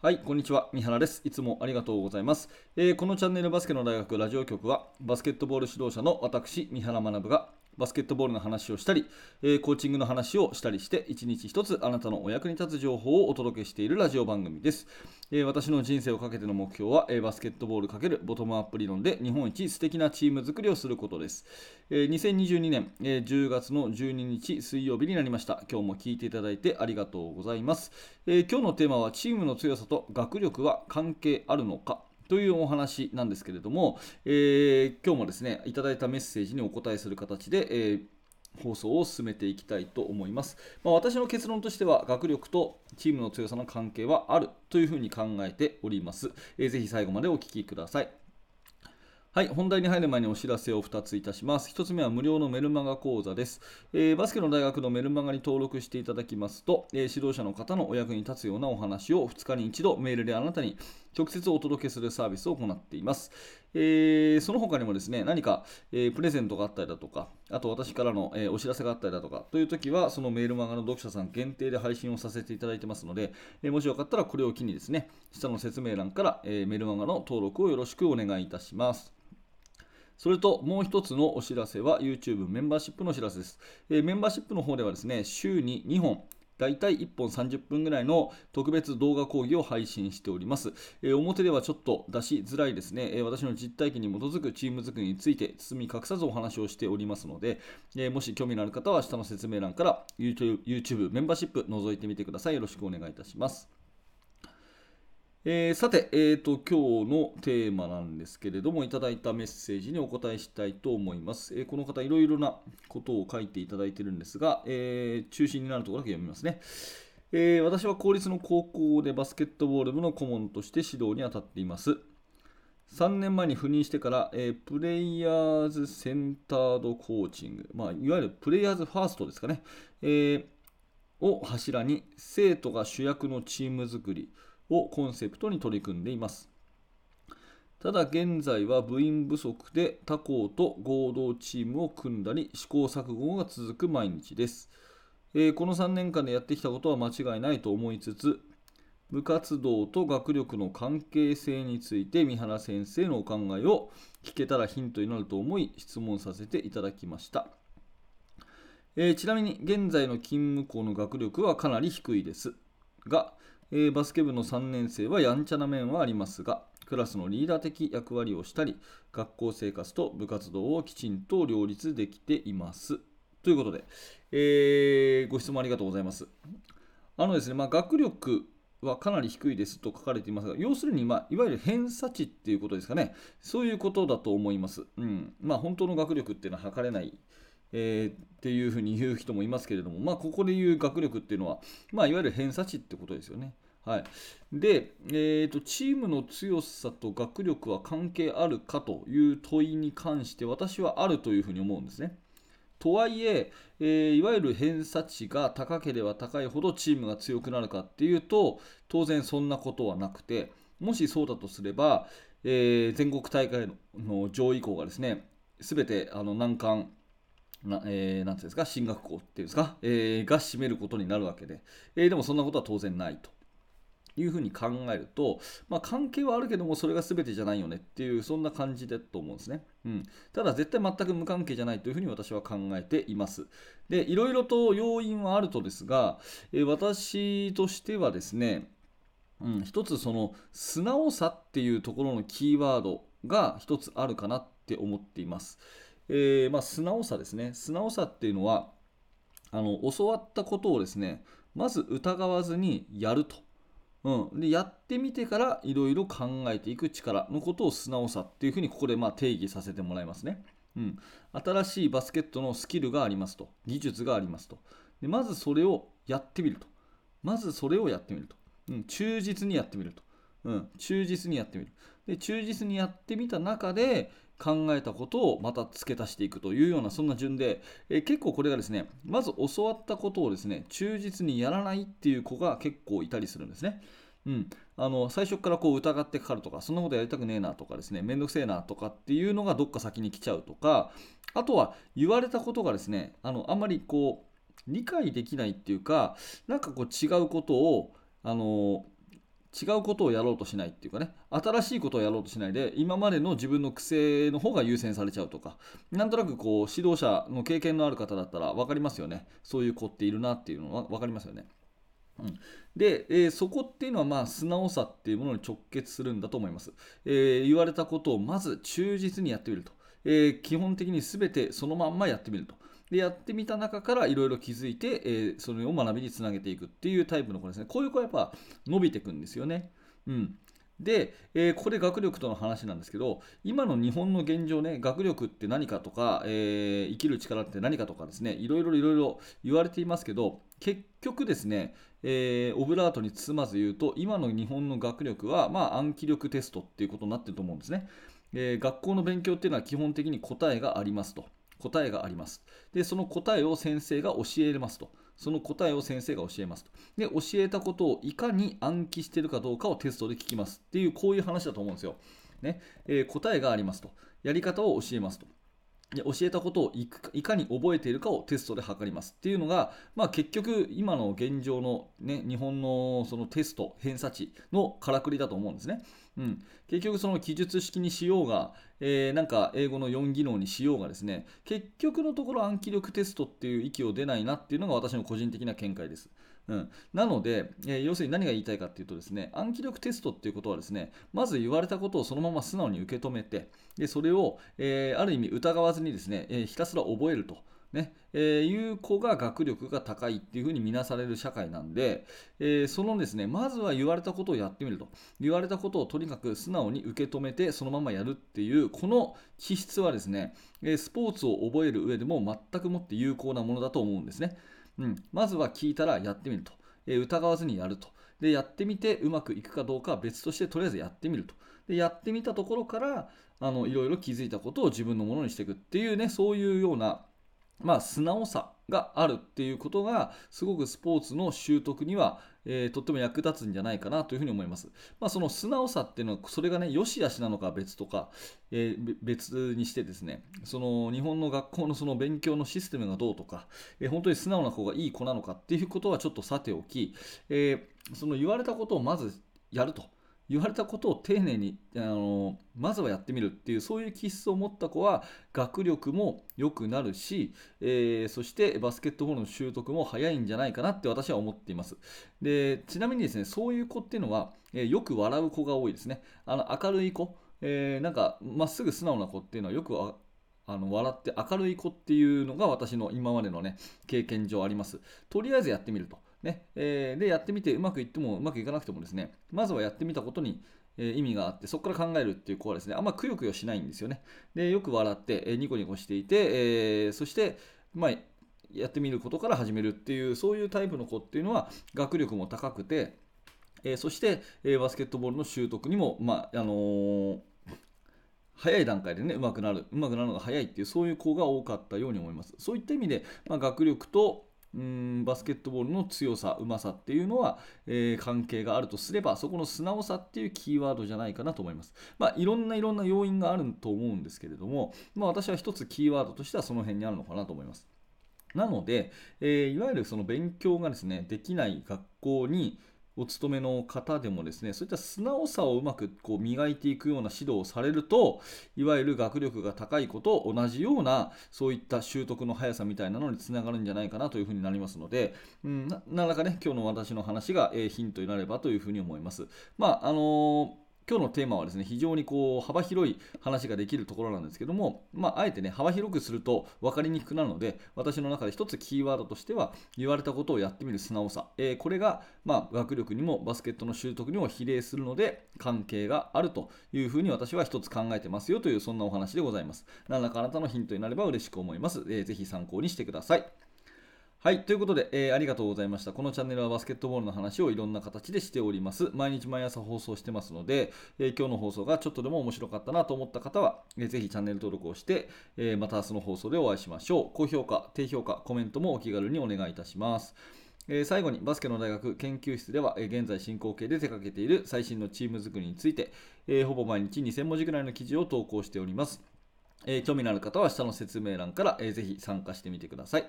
はい、こんにちは。三原です。いつもありがとうございます。えーこのチャンネルバスケの大学ラジオ局は、バスケットボール指導者の私、三原学が、バスケットボールの話をしたり、えーコーチングの話をしたりして、一日一つあなたのお役に立つ情報をお届けしているラジオ番組です。えー私の人生をかけての目標は、えーバスケットボール×ボトムアップ理論で日本一素敵なチーム作りをすることです。えー2022年、えー10月の12日水曜日になりました。今日も聞いていただいてありがとうございます。えー今日のテーマは、チームの強さと学力は関係あるのかというお話なんですけれども、えー今日もですね、いただいたメッセージにお答えする形で、えー放送を進めていきたいと思います。まあ、私の結論としては、学力とチームの強さの関係はあるというふうに考えております。えーぜひ最後までお聞きください。はい、本題に入る前にお知らせを2ついたします。1つ目は無料のメルマガ講座です。えーバスケの大学のメルマガに登録していただきますと、えー指導者の方のお役に立つようなお話を2日に1度メールであなたに直接お届けするサービスを行っています。えーその他にもですね、何か、えプレゼントがあったりだとか、あと私からの、えお知らせがあったりだとか、という時は、そのメールマガの読者さん限定で配信をさせていただいてますので、えもしよかったらこれを機にですね、下の説明欄から、えメールマガの登録をよろしくお願いいたします。それともう一つのお知らせは YouTube メンバーシップのお知らせです。えーメンバーシップの方ではですね、週に2本、だいたい1本30分ぐらいの特別動画講義を配信しております。えー表ではちょっと出しづらいですね、えー私の実体験に基づくチーム作りについて包み隠さずお話をしておりますので、えーもし興味のある方は下の説明欄から YouTube, YouTube メンバーシップ覗いてみてください。よろしくお願いいたします。えーさて、えーと、今日のテーマなんですけれども、いただいたメッセージにお答えしたいと思います。えーこの方、いろいろなことを書いていただいているんですが、えー中心になるところだけ読みますね。えー私は公立の高校でバスケットボール部の顧問として指導に当たっています。3年前に赴任してから、えープレイヤーズセンタードコーチング、まあ、いわゆるプレイヤーズファーストですかね、えーを柱に生徒が主役のチーム作りをコンセプトに取り組んでいます。ただ現在は部員不足で他校と合同チームを組んだり試行錯誤が続く毎日です。えーこの3年間でやってきたことは間違いないと思いつつ、部活動と学力の関係性について三原先生のお考えを聞けたらヒントになると思い質問させていただきました。えーちなみに現在の勤務校の学力はかなり低いですが、えーバスケ部の3年生はやんちゃな面はありますがクラスのリーダー的役割をしたり学校生活と部活動をきちんと両立できています。ということで、えーご質問ありがとうございます。あのですね、まあ、学力はかなり低いですと書かれていますが、要するに、まあ、いわゆる偏差値っていうことですかね、そういうことだと思います。うん。まあ、本当の学力っていうのは測れないえーっていうふうに言う人もいますけれども、まあ、ここで言う学力っていうのは、まあ、いわゆる偏差値ってことですよね。はい、で、えーと、チームの強さと学力は関係あるかという問いに関して私はあるというふうに思うんですね。とはいええーいわゆる偏差値が高ければ高いほどチームが強くなるかっていうと当然そんなことはなくてもしそうだとすれば、えー全国大会の上位校がですね全てあの難関な,、えーなんていうんですか？進学校っていうんですか、えーが占めることになるわけで、えーでもそんなことは当然ないと。いうふうに考えると、まあ、関係はあるけどもそれが全てじゃないよねっていうそんな感じだと思うんですね、うん、ただ絶対全く無関係じゃないというふうに私は考えています。でいろいろと要因はあるとですが、えー私としてはですねうん、一つその素直さっていうところのキーワードが一つあるかなって思っています。えーまあ、素直さですね。素直さっていうのはあの教わったことをですねまず疑わずにやると。うん、でやってみてからいろいろ考えていく力のことを素直さっていうふうにここでまあ定義させてもらいますね。うん、新しいバスケットのスキルがありますと。技術がありますと。でまずそれをやってみると。まずそれをやってみると、うん、忠実にやってみると、うん、忠実にやってみる。で忠実にやってみた中で考えたことをまた付け足していくというようなそんな順で、え結構これがですねまず教わったことをですね忠実にやらないっていう子が結構いたりするんですね。うん、あの最初からこう疑ってかかるとかそんなことやりたくねえなとかですねめんどくせえなとかっていうのがどっか先に来ちゃうとかあとは言われたことがですねあのあんまりこう理解できないっていうかなんかこう違うことをあの違うことをやろうとしないっていうかね新しいことをやろうとしないで今までの自分の癖の方が優先されちゃうとかなんとなくこう指導者の経験のある方だったら分かりますよね。そういう子っているなっていうのは分かりますよね。うん、で、えー、そこっていうのはまあ素直さっていうものに直結するんだと思います、えー、言われたことをまず忠実にやってみると、えー、基本的に全てそのまんまやってみると。でやってみた中からいろいろ気づいて、えー、それを学びにつなげていくっていうタイプの子ですね。こういう子はやっぱ伸びていくんですよね。うん。で、えー、ここで学力との話なんですけど、今の日本の現状ね、学力って何かとか、えー、生きる力って何かとかですね、いろいろいろいろ言われていますけど、結局ですね、えー、オブラートに包まず言うと、今の日本の学力は、まあ、暗記力テストっていうことになってると思うんですね。え学校の勉強っていうのは基本的に答えがありますと。答えがあります。で、その答えを先生が教えますと。その答えを先生が教えますと。で、教えたことをいかに暗記しているかどうかをテストで聞きますっていう、こういう話だと思うんですよ。ねえー、答えがありますと。やり方を教えますと。で教えたことをいかに覚えているかをテストで測りますっていうのが、まあ、結局今の現状の、ね、日本のそのテスト偏差値のからくりだと思うんですね。うん、結局その記述式にしようが、えー、なんか英語の4技能にしようがですね結局のところ暗記力テストっていう域を出ないなっていうのが私の個人的な見解です。うん、なので、えー、要するに何が言いたいかっていうとですね暗記力テストっていうことはですねまず言われたことをそのまま素直に受け止めてでそれを、えー、ある意味疑わずにですね、えひたすら覚えると。ねえー、いう子が学力が高いっていうふうに見なされる社会なんで、えー、そのですね、まずは言われたことをやってみると。言われたことをとにかく素直に受け止めて、そのままやるっていう、この気質はですね、えー、スポーツを覚える上でも全くもって有効なものだと思うんですね。うん、まずは聞いたらやってみると。え疑わずにやると。で、やってみてうまくいくかどうかは別として、とりあえずやってみると。で、やってみたところから、あのいろいろ気づいたことを自分のものにしていくっていうね、そういうようなまあ、素直さがあるっていうことがすごくスポーツの習得には、えー、とっても役立つんじゃないかなというふうに思います。まあ、その素直さっていうのはそれがね良し悪しなのか別とか、えー、別にしてですねその日本の学校のその勉強のシステムがどうとか、えー、本当に素直な子がいい子なのかっていうことはちょっとさておき、えその言われたことをまずやると。言われたことを丁寧にあのまずはやってみるっていうそういう気質を持った子は学力も良くなるし、えー、そしてバスケットボールの習得も早いんじゃないかなって私は思っています。でちなみにですねそういう子っていうのは、えー、よく笑う子が多いですね。あの明るい子、えー、なんかまっすぐ素直な子っていうのはよくあの笑って明るい子っていうのが私の今までのね経験上あります。とりあえずやってみると。ねえー、でやってみてうまくいってもうまくいかなくてもですねまずはやってみたことに、え、意味があってそこから考えるっていう子はですねあんまくよくよしないんですよねでよく笑って、え、ニコニコしていて、えそして、まあ、やってみることから始めるっていうそういうタイプの子っていうのは学力も高くて、えそして、えバスケットボールの習得にも、まああの早い段階でね、上手くなる、上手くなるのが早いっていう、そういう子が多かったように思います。そういった意味で、まあ、学力と、うんバスケットボールの強さ、うまさっていうのは、えー、関係があるとすれば、そこの素直さっていうキーワードじゃないかなと思います。まあ、いろんないろんな要因があると思うんですけれども、まあ、私は一つキーワードとしてはその辺にあるのかなと思います。なので、えー、いわゆるその勉強がですね、できない学校に、お勤めの方でもですねそういった素直さをうまくこう磨いていくような指導をされるといわゆる学力が高い子と同じようなそういった習得の速さみたいなのにつながるんじゃないかなというふうになりますので、うん、なかなかね今日の私の話が、え、ヒントになればというふうに思います。まああのー今日のテーマはですね、非常にこう幅広い話ができるところなんですけども、まあ、あえてね、幅広くすると分かりにくくなるので、私の中で一つキーワードとしては、言われたことをやってみる素直さ。えー、これが、まあ、学力にもバスケットの習得にも比例するので、関係があるというふうに私は一つ考えてますよという、そんなお話でございます。何らかあなたのヒントになれば嬉しく思います。えー、ぜひ参考にしてください。はい、ということで、えー、ありがとうございました。このチャンネルはバスケットボールの話をいろんな形でしております。毎日毎朝放送してますので、えー、今日の放送がちょっとでも面白かったなと思った方は、えー、ぜひチャンネル登録をして、えまた明日の放送でお会いしましょう。高評価、低評価、コメントもお気軽にお願いいたします。え最後にバスケの大学研究室では、え現在進行形で手掛けている最新のチーム作りについて、えほぼ毎日2000文字ぐらいの記事を投稿しております。え興味のある方は下の説明欄から、えー、ぜひ参加してみてください。